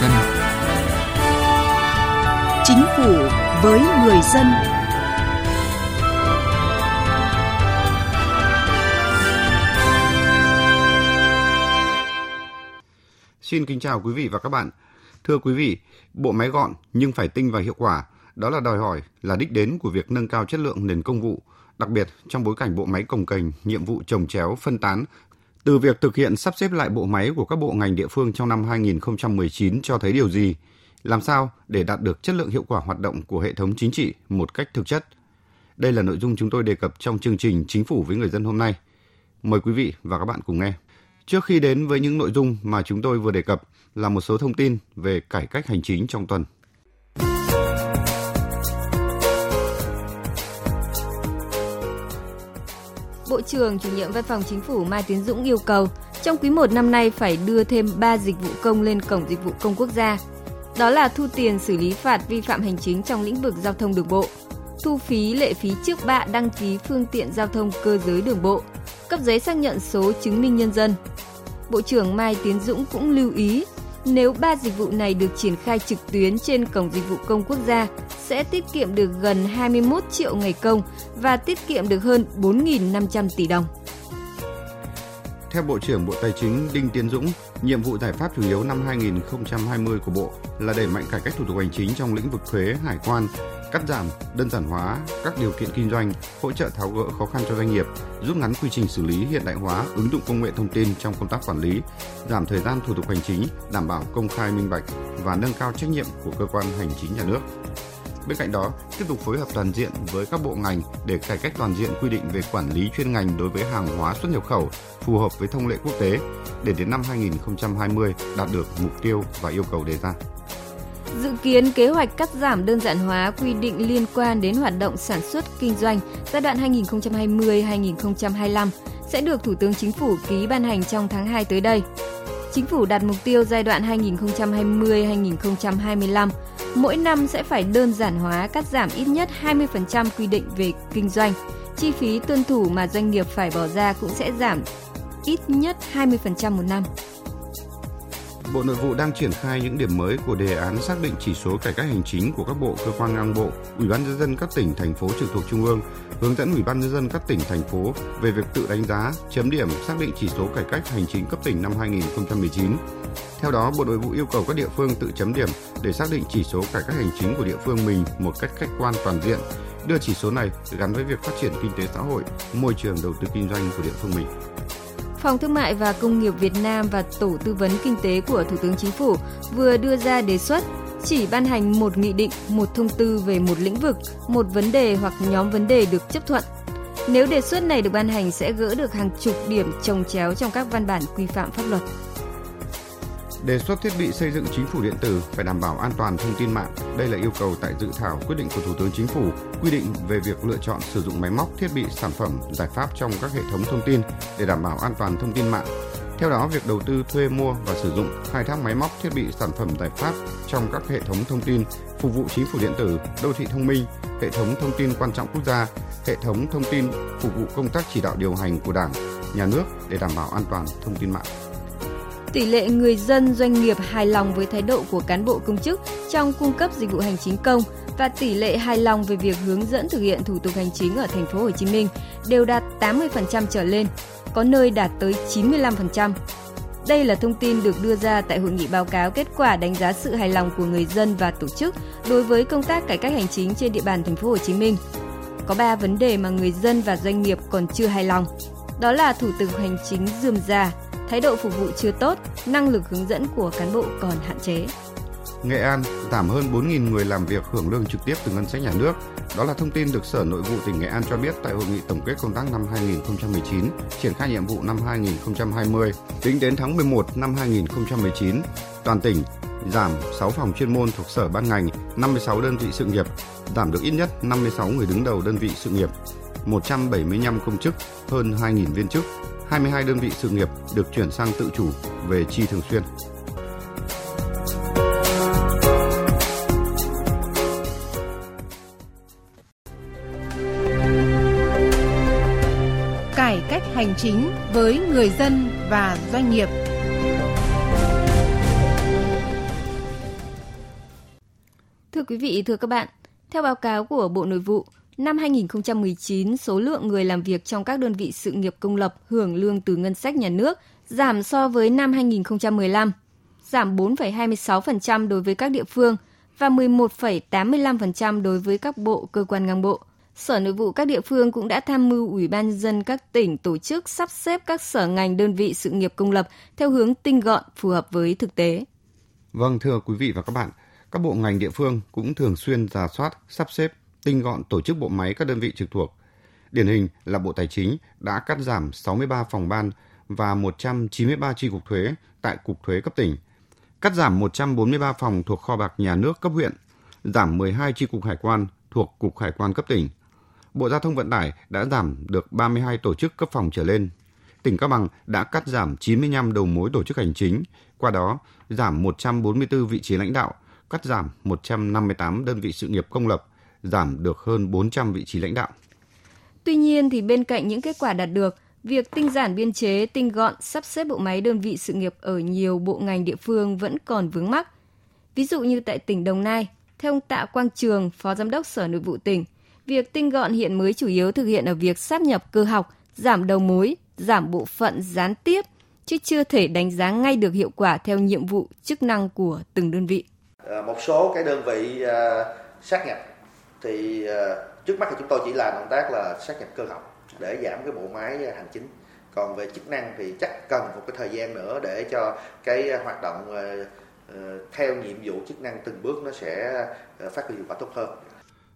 dân. Chính phủ với người dân. Xin kính chào quý vị và các bạn. Thưa quý vị, bộ máy gọn nhưng phải tinh và hiệu quả, đó là đòi hỏi là đích đến của việc nâng cao chất lượng nền công vụ, đặc biệt trong bối cảnh bộ máy cồng kềnh, nhiệm vụ trồng chéo, phân tán. Từ việc thực hiện sắp xếp lại bộ máy của các bộ ngành địa phương trong năm 2019 cho thấy điều gì? Làm sao để đạt được chất lượng hiệu quả hoạt động của hệ thống chính trị một cách thực chất? Đây là nội dung chúng tôi đề cập trong chương trình Chính phủ với người dân hôm nay. Mời quý vị và các bạn cùng nghe. Trước khi đến với những nội dung mà chúng tôi vừa đề cập là một số thông tin về cải cách hành chính trong tuần. Bộ trưởng chủ nhiệm Văn phòng Chính phủ Mai Tiến Dũng yêu cầu trong quý 1 năm nay phải đưa thêm 3 dịch vụ công lên cổng dịch vụ công quốc gia. Đó là thu tiền xử lý phạt vi phạm hành chính trong lĩnh vực giao thông đường bộ, thu phí lệ phí trước bạ đăng ký phương tiện giao thông cơ giới đường bộ, cấp giấy xác nhận số chứng minh nhân dân. Bộ trưởng Mai Tiến Dũng cũng lưu ý nếu ba dịch vụ này được triển khai trực tuyến trên cổng dịch vụ công quốc gia sẽ tiết kiệm được gần 21 triệu ngày công và tiết kiệm được hơn 4.500 tỷ đồng. Theo Bộ trưởng Bộ Tài chính Đinh Tiến Dũng, nhiệm vụ giải pháp chủ yếu năm 2020 của Bộ là đẩy mạnh cải cách thủ tục hành chính trong lĩnh vực thuế, hải quan, cắt giảm, đơn giản hóa các điều kiện kinh doanh, hỗ trợ tháo gỡ khó khăn cho doanh nghiệp, rút ngắn quy trình xử lý hiện đại hóa, ứng dụng công nghệ thông tin trong công tác quản lý, giảm thời gian thủ tục hành chính, đảm bảo công khai minh bạch và nâng cao trách nhiệm của cơ quan hành chính nhà nước. Bên cạnh đó, tiếp tục phối hợp toàn diện với các bộ ngành để cải cách toàn diện quy định về quản lý chuyên ngành đối với hàng hóa xuất nhập khẩu phù hợp với thông lệ quốc tế để đến năm 2020 đạt được mục tiêu và yêu cầu đề ra. Dự kiến kế hoạch cắt giảm đơn giản hóa quy định liên quan đến hoạt động sản xuất kinh doanh giai đoạn 2020-2025 sẽ được Thủ tướng Chính phủ ký ban hành trong tháng 2 tới đây. Chính phủ đặt mục tiêu giai đoạn 2020-2025 mỗi năm sẽ phải đơn giản hóa cắt giảm ít nhất 20% quy định về kinh doanh. Chi phí tuân thủ mà doanh nghiệp phải bỏ ra cũng sẽ giảm ít nhất 20% một năm. Bộ Nội vụ đang triển khai những điểm mới của đề án xác định chỉ số cải cách hành chính của các bộ, cơ quan ngang bộ, Ủy ban nhân dân các tỉnh thành phố trực thuộc trung ương, hướng dẫn Ủy ban nhân dân các tỉnh thành phố về việc tự đánh giá, chấm điểm xác định chỉ số cải cách hành chính cấp tỉnh năm 2019. Theo đó, Bộ Nội vụ yêu cầu các địa phương tự chấm điểm để xác định chỉ số cải cách hành chính của địa phương mình một cách khách quan toàn diện, đưa chỉ số này gắn với việc phát triển kinh tế xã hội, môi trường đầu tư kinh doanh của địa phương mình. Phòng Thương mại và Công nghiệp Việt Nam và Tổ tư vấn Kinh tế của Thủ tướng Chính phủ vừa đưa ra đề xuất chỉ ban hành một nghị định, một thông tư về một lĩnh vực, một vấn đề hoặc nhóm vấn đề được chấp thuận. Nếu đề xuất này được ban hành sẽ gỡ được hàng chục điểm trồng chéo trong các văn bản quy phạm pháp luật. Đề xuất thiết bị xây dựng chính phủ điện tử phải đảm bảo an toàn thông tin mạng. Đây là yêu cầu tại dự thảo quyết định của Thủ tướng Chính phủ quy định về việc lựa chọn sử dụng máy móc, thiết bị, sản phẩm, giải pháp trong các hệ thống thông tin để đảm bảo an toàn thông tin mạng. Theo đó, việc đầu tư thuê mua và sử dụng khai thác máy móc, thiết bị, sản phẩm giải pháp trong các hệ thống thông tin phục vụ chính phủ điện tử, đô thị thông minh, hệ thống thông tin quan trọng quốc gia, hệ thống thông tin phục vụ công tác chỉ đạo điều hành của Đảng, nhà nước để đảm bảo an toàn thông tin mạng. Tỷ lệ người dân doanh nghiệp hài lòng với thái độ của cán bộ công chức trong cung cấp dịch vụ hành chính công và tỷ lệ hài lòng về việc hướng dẫn thực hiện thủ tục hành chính ở thành phố Hồ Chí Minh đều đạt 80% trở lên, có nơi đạt tới 95%. Đây là thông tin được đưa ra tại hội nghị báo cáo kết quả đánh giá sự hài lòng của người dân và tổ chức đối với công tác cải cách hành chính trên địa bàn thành phố Hồ Chí Minh. Có 3 vấn đề mà người dân và doanh nghiệp còn chưa hài lòng. Đó là thủ tục hành chính dườm già, thái độ phục vụ chưa tốt, năng lực hướng dẫn của cán bộ còn hạn chế. Nghệ An giảm hơn 4.000 người làm việc hưởng lương trực tiếp từ ngân sách nhà nước. Đó là thông tin được Sở Nội vụ tỉnh Nghệ An cho biết tại hội nghị tổng kết công tác năm 2019, triển khai nhiệm vụ năm 2020. Tính đến tháng 11 năm 2019, toàn tỉnh giảm 6 phòng chuyên môn thuộc sở ban ngành, 56 đơn vị sự nghiệp, giảm được ít nhất 56 người đứng đầu đơn vị sự nghiệp, 175 công chức, hơn 2.000 viên chức, 22 đơn vị sự nghiệp được chuyển sang tự chủ về chi thường xuyên. Hành chính với người dân và doanh nghiệp. Thưa quý vị, thưa các bạn, theo báo cáo của Bộ Nội vụ, năm 2019, số lượng người làm việc trong các đơn vị sự nghiệp công lập hưởng lương từ ngân sách nhà nước giảm so với năm 2015, giảm 4,26% đối với các địa phương và 11,85% đối với các bộ cơ quan ngang bộ. Sở Nội vụ các địa phương cũng đã tham mưu Ủy ban nhân dân các tỉnh tổ chức sắp xếp các sở ngành đơn vị sự nghiệp công lập theo hướng tinh gọn phù hợp với thực tế. Vâng, thưa quý vị và các bạn, các bộ ngành địa phương cũng thường xuyên giả soát, sắp xếp, tinh gọn tổ chức bộ máy các đơn vị trực thuộc. Điển hình là Bộ Tài chính đã cắt giảm 63 phòng ban và 193 chi cục thuế tại cục thuế cấp tỉnh, cắt giảm 143 phòng thuộc kho bạc nhà nước cấp huyện, giảm 12 chi cục hải quan thuộc cục hải quan cấp tỉnh. Bộ Giao thông Vận tải đã giảm được 32 tổ chức cấp phòng trở lên. Tỉnh Cao Bằng đã cắt giảm 95 đầu mối tổ chức hành chính, qua đó giảm 144 vị trí lãnh đạo, cắt giảm 158 đơn vị sự nghiệp công lập, giảm được hơn 400 vị trí lãnh đạo. Tuy nhiên thì bên cạnh những kết quả đạt được, việc tinh giản biên chế, tinh gọn, sắp xếp bộ máy đơn vị sự nghiệp ở nhiều bộ ngành địa phương vẫn còn vướng mắc. Ví dụ như tại tỉnh Đồng Nai, theo ông Tạ Quang Trường, Phó Giám đốc Sở Nội vụ tỉnh, việc tinh gọn hiện mới chủ yếu thực hiện ở việc sáp nhập cơ học, giảm đầu mối, giảm bộ phận gián tiếp, chứ chưa thể đánh giá ngay được hiệu quả theo nhiệm vụ chức năng của từng đơn vị. Ờ, một số cái đơn vị ờ, uh, sát nhập thì ờ, trước mắt thì chúng tôi chỉ làm công tác là sát nhập cơ học để giảm cái bộ máy hành chính còn về chức năng thì chắc cần một cái thời gian nữa để cho cái hoạt động theo nhiệm vụ chức năng từng bước nó sẽ phát huy hiệu quả tốt hơn.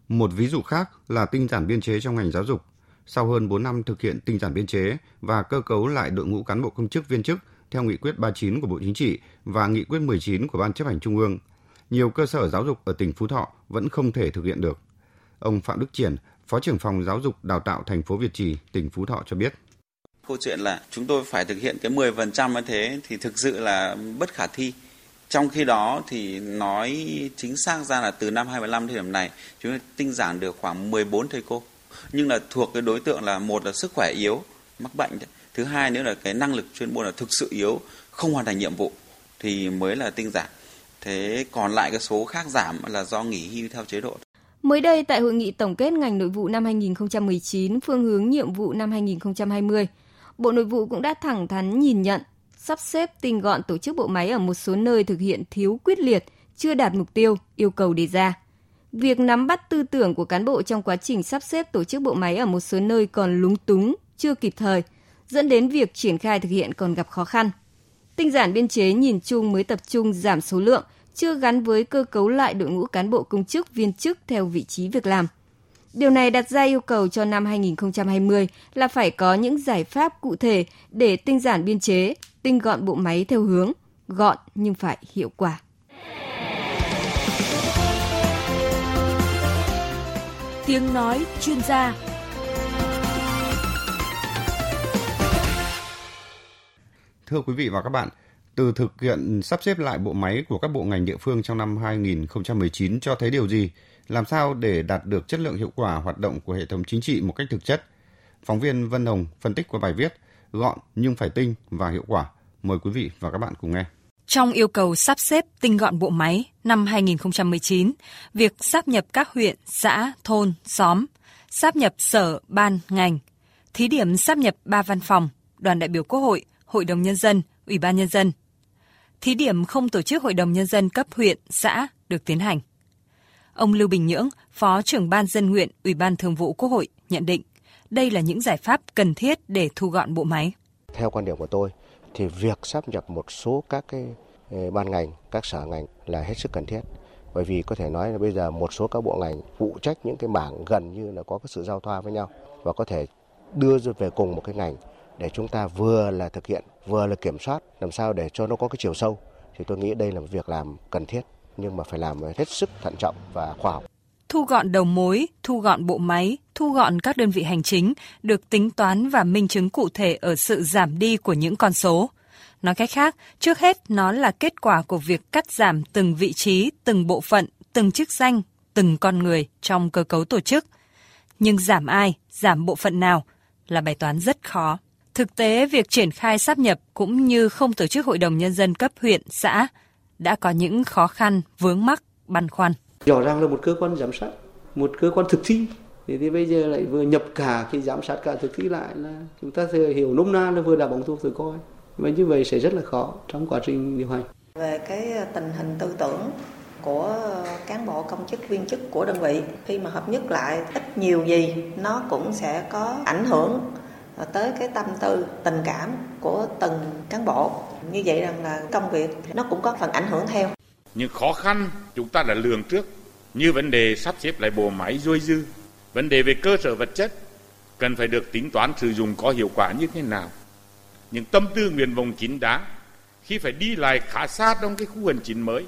Một ví dụ khác là tinh giản biên chế trong ngành giáo dục. Sau hơn 4 năm thực hiện tinh giản biên chế và cơ cấu lại đội ngũ cán bộ công chức viên chức theo nghị quyết 39 của Bộ Chính trị và nghị quyết 19 của Ban chấp hành Trung ương, nhiều cơ sở giáo dục ở tỉnh Phú Thọ vẫn không thể thực hiện được. Ông Phạm Đức Triển, Phó trưởng phòng giáo dục đào tạo thành phố Việt Trì, tỉnh Phú Thọ cho biết. Câu chuyện là chúng tôi phải thực hiện cái 10% như thế thì thực sự là bất khả thi. Trong khi đó thì nói chính xác ra là từ năm 2015 thời điểm này chúng tôi tinh giản được khoảng 14 thầy cô. Nhưng là thuộc cái đối tượng là một là sức khỏe yếu, mắc bệnh. Thứ hai nữa là cái năng lực chuyên môn là thực sự yếu, không hoàn thành nhiệm vụ thì mới là tinh giản. Thế còn lại cái số khác giảm là do nghỉ hưu theo chế độ. Mới đây tại hội nghị tổng kết ngành nội vụ năm 2019, phương hướng nhiệm vụ năm 2020, Bộ Nội vụ cũng đã thẳng thắn nhìn nhận, sắp xếp tinh gọn tổ chức bộ máy ở một số nơi thực hiện thiếu quyết liệt, chưa đạt mục tiêu, yêu cầu đề ra. Việc nắm bắt tư tưởng của cán bộ trong quá trình sắp xếp tổ chức bộ máy ở một số nơi còn lúng túng, chưa kịp thời, dẫn đến việc triển khai thực hiện còn gặp khó khăn. Tinh giản biên chế nhìn chung mới tập trung giảm số lượng, chưa gắn với cơ cấu lại đội ngũ cán bộ công chức viên chức theo vị trí việc làm. Điều này đặt ra yêu cầu cho năm 2020 là phải có những giải pháp cụ thể để tinh giản biên chế, tinh gọn bộ máy theo hướng gọn nhưng phải hiệu quả. Tiếng nói chuyên gia Thưa quý vị và các bạn, từ thực hiện sắp xếp lại bộ máy của các bộ ngành địa phương trong năm 2019 cho thấy điều gì? Làm sao để đạt được chất lượng hiệu quả hoạt động của hệ thống chính trị một cách thực chất? Phóng viên Vân Hồng phân tích qua bài viết Gọn nhưng phải tinh và hiệu quả. Mời quý vị và các bạn cùng nghe. Trong yêu cầu sắp xếp tinh gọn bộ máy năm 2019, việc sáp nhập các huyện, xã, thôn, xóm, sáp nhập sở, ban, ngành, thí điểm sáp nhập ba văn phòng, đoàn đại biểu Quốc hội, Hội đồng Nhân dân, Ủy ban Nhân dân. Thí điểm không tổ chức Hội đồng Nhân dân cấp huyện, xã được tiến hành. Ông Lưu Bình Nhưỡng, Phó trưởng Ban dân nguyện Ủy ban Thường vụ Quốc hội nhận định đây là những giải pháp cần thiết để thu gọn bộ máy. Theo quan điểm của tôi thì việc sắp nhập một số các cái ờ, ban ngành, các sở ngành là hết sức cần thiết. Bởi vì có thể nói là bây giờ một số các bộ ngành phụ trách những cái mảng gần như là có cái sự giao thoa với nhau và có thể đưa về cùng một cái ngành để chúng ta vừa là thực hiện vừa là kiểm soát làm sao để cho nó có cái chiều sâu thì tôi nghĩ đây là một việc làm cần thiết nhưng mà phải làm hết sức thận trọng và khoa học. Thu gọn đầu mối, thu gọn bộ máy, thu gọn các đơn vị hành chính được tính toán và minh chứng cụ thể ở sự giảm đi của những con số. Nói cách khác, trước hết nó là kết quả của việc cắt giảm từng vị trí, từng bộ phận, từng chức danh, từng con người trong cơ cấu tổ chức. Nhưng giảm ai, giảm bộ phận nào là bài toán rất khó. Thực tế, việc triển khai sáp nhập cũng như không tổ chức hội đồng nhân dân cấp huyện, xã đã có những khó khăn, vướng mắc, băn khoăn. Rõ ràng là một cơ quan giám sát, một cơ quan thực thi. Thì, thì bây giờ lại vừa nhập cả cái giám sát cả thực thi lại là chúng ta sẽ hiểu nôm na là vừa đá bóng thuốc từ coi. Và như vậy sẽ rất là khó trong quá trình điều hành. Về cái tình hình tư tưởng của cán bộ công chức viên chức của đơn vị khi mà hợp nhất lại ít nhiều gì nó cũng sẽ có ảnh hưởng tới cái tâm tư tình cảm của từng cán bộ như vậy rằng là công việc nó cũng có phần ảnh hưởng theo những khó khăn, chúng ta đã lường trước. Như vấn đề sắp xếp lại bộ máy dôi dư, vấn đề về cơ sở vật chất, cần phải được tính toán sử dụng có hiệu quả như thế nào. Những tâm tư nguyện vọng chính đáng, khi phải đi lại khá xa trong cái khu hành chính mới,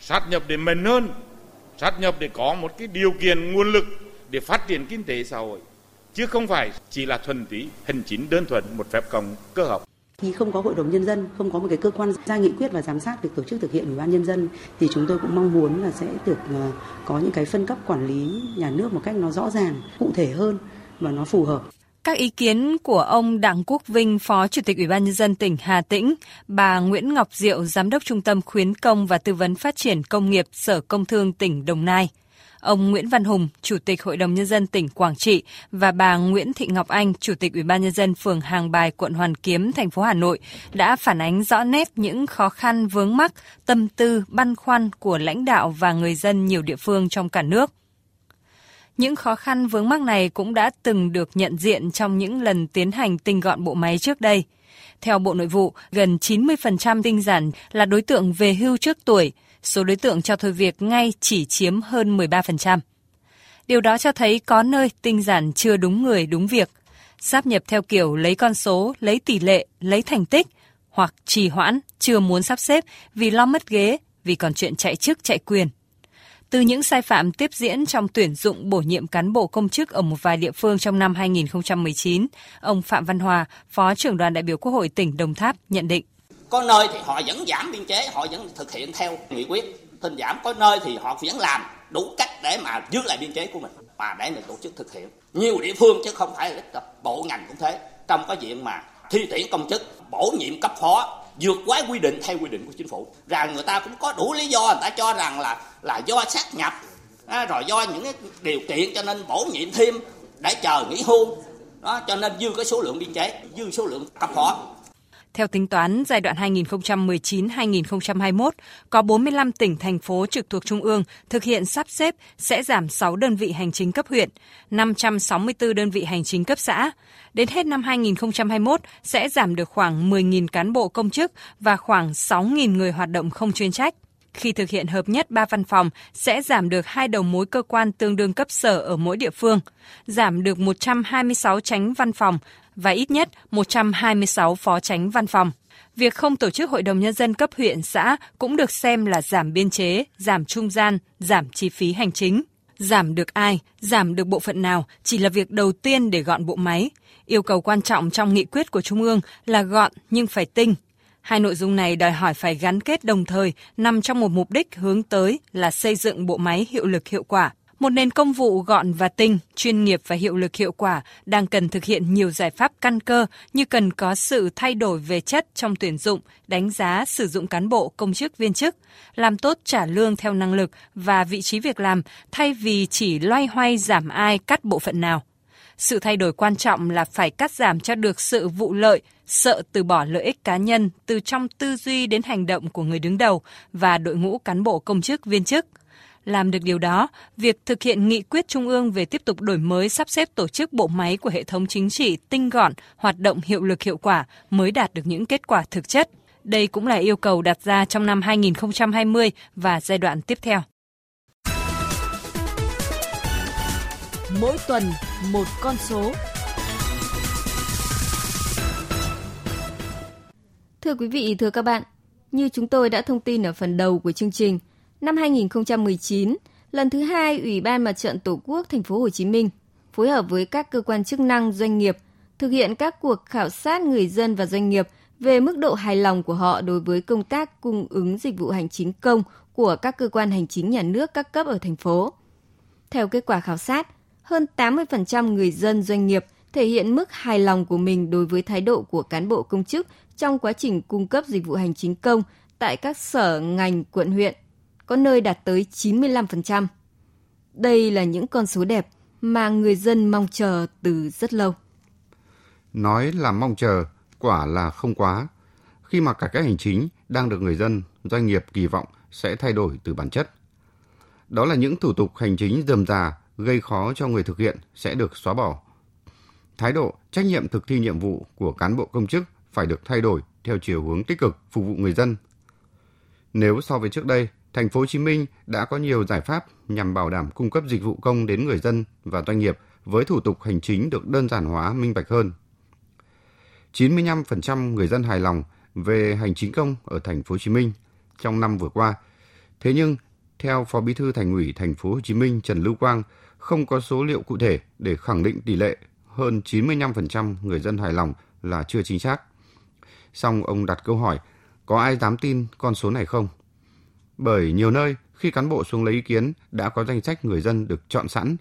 sát nhập để mềm hơn, sát nhập để có một cái điều kiện, nguồn lực để phát triển kinh tế xã hội, chứ không phải chỉ là thuần túy hành chính đơn thuần một phép cộng cơ học khi không có hội đồng nhân dân, không có một cái cơ quan ra nghị quyết và giám sát việc tổ chức thực hiện ủy ban nhân dân thì chúng tôi cũng mong muốn là sẽ được ờ, có những cái phân cấp quản lý nhà nước một cách nó rõ ràng, cụ thể hơn và nó phù hợp. Các ý kiến của ông Đặng Quốc Vinh, Phó Chủ tịch Ủy ban nhân dân tỉnh Hà Tĩnh, bà Nguyễn Ngọc Diệu, Giám đốc Trung tâm khuyến công và tư vấn phát triển công nghiệp Sở Công Thương tỉnh Đồng Nai ông Nguyễn Văn Hùng, Chủ tịch Hội đồng Nhân dân tỉnh Quảng Trị và bà Nguyễn Thị Ngọc Anh, Chủ tịch Ủy ban Nhân dân phường Hàng Bài, quận Hoàn Kiếm, thành phố Hà Nội đã phản ánh rõ nét những khó khăn vướng mắc, tâm tư, băn khoăn của lãnh đạo và người dân nhiều địa phương trong cả nước. Những khó khăn vướng mắc này cũng đã từng được nhận diện trong những lần tiến hành tinh gọn bộ máy trước đây. Theo Bộ Nội vụ, gần 90% tinh giản là đối tượng về hưu trước tuổi – số đối tượng cho thôi việc ngay chỉ chiếm hơn 13%. Điều đó cho thấy có nơi tinh giản chưa đúng người đúng việc, sáp nhập theo kiểu lấy con số, lấy tỷ lệ, lấy thành tích, hoặc trì hoãn, chưa muốn sắp xếp vì lo mất ghế, vì còn chuyện chạy chức chạy quyền. Từ những sai phạm tiếp diễn trong tuyển dụng bổ nhiệm cán bộ công chức ở một vài địa phương trong năm 2019, ông Phạm Văn Hòa, Phó trưởng đoàn đại biểu Quốc hội tỉnh Đồng Tháp nhận định có nơi thì họ vẫn giảm biên chế họ vẫn thực hiện theo nghị quyết. Tinh giảm có nơi thì họ vẫn làm đủ cách để mà giữ lại biên chế của mình và để mình tổ chức thực hiện. Nhiều địa phương chứ không phải là ít đâu bộ ngành cũng thế. Trong cái diện mà thi tuyển công chức bổ nhiệm cấp phó vượt quá quy định theo quy định của chính phủ. Rằng người ta cũng có đủ lý do người ta cho rằng là là do sát nhập. À, rồi do những cái điều kiện cho nên bổ nhiệm thêm để chờ nghỉ hưu. Đó cho nên dư cái số lượng biên chế dư số lượng cấp phó theo tính toán, giai đoạn 2019-2021, có 45 tỉnh, thành phố trực thuộc Trung ương thực hiện sắp xếp sẽ giảm 6 đơn vị hành chính cấp huyện, 564 đơn vị hành chính cấp xã. Đến hết năm 2021 sẽ giảm được khoảng 10.000 cán bộ công chức và khoảng 6.000 người hoạt động không chuyên trách khi thực hiện hợp nhất ba văn phòng sẽ giảm được hai đầu mối cơ quan tương đương cấp sở ở mỗi địa phương, giảm được 126 tránh văn phòng và ít nhất 126 phó tránh văn phòng. Việc không tổ chức hội đồng nhân dân cấp huyện xã cũng được xem là giảm biên chế, giảm trung gian, giảm chi phí hành chính. Giảm được ai, giảm được bộ phận nào chỉ là việc đầu tiên để gọn bộ máy. Yêu cầu quan trọng trong nghị quyết của Trung ương là gọn nhưng phải tinh. Hai nội dung này đòi hỏi phải gắn kết đồng thời nằm trong một mục đích hướng tới là xây dựng bộ máy hiệu lực hiệu quả. Một nền công vụ gọn và tinh, chuyên nghiệp và hiệu lực hiệu quả đang cần thực hiện nhiều giải pháp căn cơ như cần có sự thay đổi về chất trong tuyển dụng, đánh giá sử dụng cán bộ, công chức, viên chức, làm tốt trả lương theo năng lực và vị trí việc làm thay vì chỉ loay hoay giảm ai cắt bộ phận nào. Sự thay đổi quan trọng là phải cắt giảm cho được sự vụ lợi, sợ từ bỏ lợi ích cá nhân từ trong tư duy đến hành động của người đứng đầu và đội ngũ cán bộ công chức viên chức – làm được điều đó, việc thực hiện nghị quyết Trung ương về tiếp tục đổi mới sắp xếp tổ chức bộ máy của hệ thống chính trị tinh gọn, hoạt động hiệu lực hiệu quả mới đạt được những kết quả thực chất. Đây cũng là yêu cầu đặt ra trong năm 2020 và giai đoạn tiếp theo. Mỗi tuần một con số. Thưa quý vị, thưa các bạn, như chúng tôi đã thông tin ở phần đầu của chương trình, Năm 2019, lần thứ hai Ủy ban Mặt trận Tổ quốc Thành phố Hồ Chí Minh phối hợp với các cơ quan chức năng doanh nghiệp thực hiện các cuộc khảo sát người dân và doanh nghiệp về mức độ hài lòng của họ đối với công tác cung ứng dịch vụ hành chính công của các cơ quan hành chính nhà nước các cấp ở thành phố. Theo kết quả khảo sát, hơn 80% người dân doanh nghiệp thể hiện mức hài lòng của mình đối với thái độ của cán bộ công chức trong quá trình cung cấp dịch vụ hành chính công tại các sở ngành quận huyện có nơi đạt tới 95%. Đây là những con số đẹp mà người dân mong chờ từ rất lâu. Nói là mong chờ, quả là không quá. Khi mà cải cách hành chính đang được người dân, doanh nghiệp kỳ vọng sẽ thay đổi từ bản chất. Đó là những thủ tục hành chính dườm già gây khó cho người thực hiện sẽ được xóa bỏ. Thái độ, trách nhiệm thực thi nhiệm vụ của cán bộ công chức phải được thay đổi theo chiều hướng tích cực phục vụ người dân. Nếu so với trước đây, thành phố Hồ Chí Minh đã có nhiều giải pháp nhằm bảo đảm cung cấp dịch vụ công đến người dân và doanh nghiệp với thủ tục hành chính được đơn giản hóa minh bạch hơn. 95% người dân hài lòng về hành chính công ở thành phố Hồ Chí Minh trong năm vừa qua. Thế nhưng, theo Phó Bí thư Thành ủy Thành phố Hồ Chí Minh Trần Lưu Quang, không có số liệu cụ thể để khẳng định tỷ lệ hơn 95% người dân hài lòng là chưa chính xác. Song ông đặt câu hỏi, có ai dám tin con số này không? Bởi nhiều nơi, khi cán bộ xuống lấy ý kiến đã có danh sách người dân được chọn sẵn.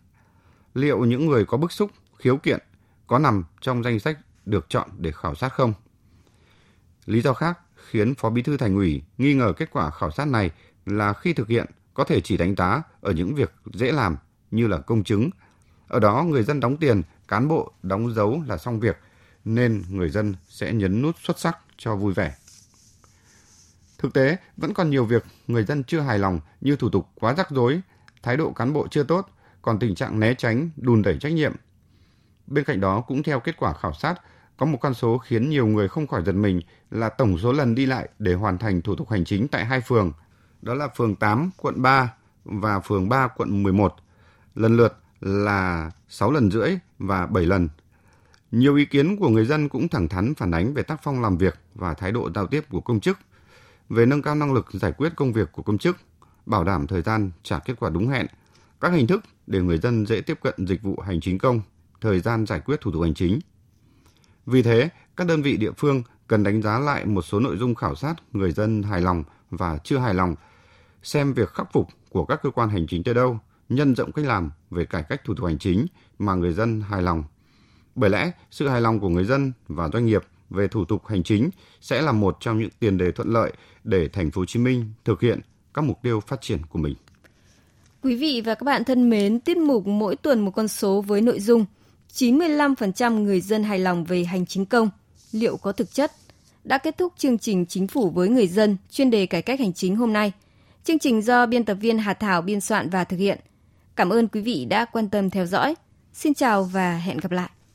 Liệu những người có bức xúc, khiếu kiện có nằm trong danh sách được chọn để khảo sát không? Lý do khác khiến Phó Bí thư Thành ủy nghi ngờ kết quả khảo sát này là khi thực hiện có thể chỉ đánh giá ở những việc dễ làm như là công chứng. Ở đó người dân đóng tiền, cán bộ đóng dấu là xong việc, nên người dân sẽ nhấn nút xuất sắc cho vui vẻ. Thực tế, vẫn còn nhiều việc người dân chưa hài lòng như thủ tục quá rắc rối, thái độ cán bộ chưa tốt, còn tình trạng né tránh, đùn đẩy trách nhiệm. Bên cạnh đó cũng theo kết quả khảo sát, có một con số khiến nhiều người không khỏi giật mình là tổng số lần đi lại để hoàn thành thủ tục hành chính tại hai phường. Đó là phường 8, quận 3 và phường 3, quận 11. Lần lượt là 6 lần rưỡi và 7 lần. Nhiều ý kiến của người dân cũng thẳng thắn phản ánh về tác phong làm việc và thái độ giao tiếp của công chức, về nâng cao năng lực giải quyết công việc của công chức, bảo đảm thời gian trả kết quả đúng hẹn, các hình thức để người dân dễ tiếp cận dịch vụ hành chính công, thời gian giải quyết thủ tục hành chính. Vì thế, các đơn vị địa phương cần đánh giá lại một số nội dung khảo sát người dân hài lòng và chưa hài lòng, xem việc khắc phục của các cơ quan hành chính tới đâu, nhân rộng cách làm về cải cách thủ tục hành chính mà người dân hài lòng. Bởi lẽ, sự hài lòng của người dân và doanh nghiệp về thủ tục hành chính sẽ là một trong những tiền đề thuận lợi để thành phố Hồ Chí Minh thực hiện các mục tiêu phát triển của mình. Quý vị và các bạn thân mến, tiết mục mỗi tuần một con số với nội dung 95% người dân hài lòng về hành chính công, liệu có thực chất? Đã kết thúc chương trình Chính phủ với người dân chuyên đề cải cách hành chính hôm nay. Chương trình do biên tập viên Hà Thảo biên soạn và thực hiện. Cảm ơn quý vị đã quan tâm theo dõi. Xin chào và hẹn gặp lại.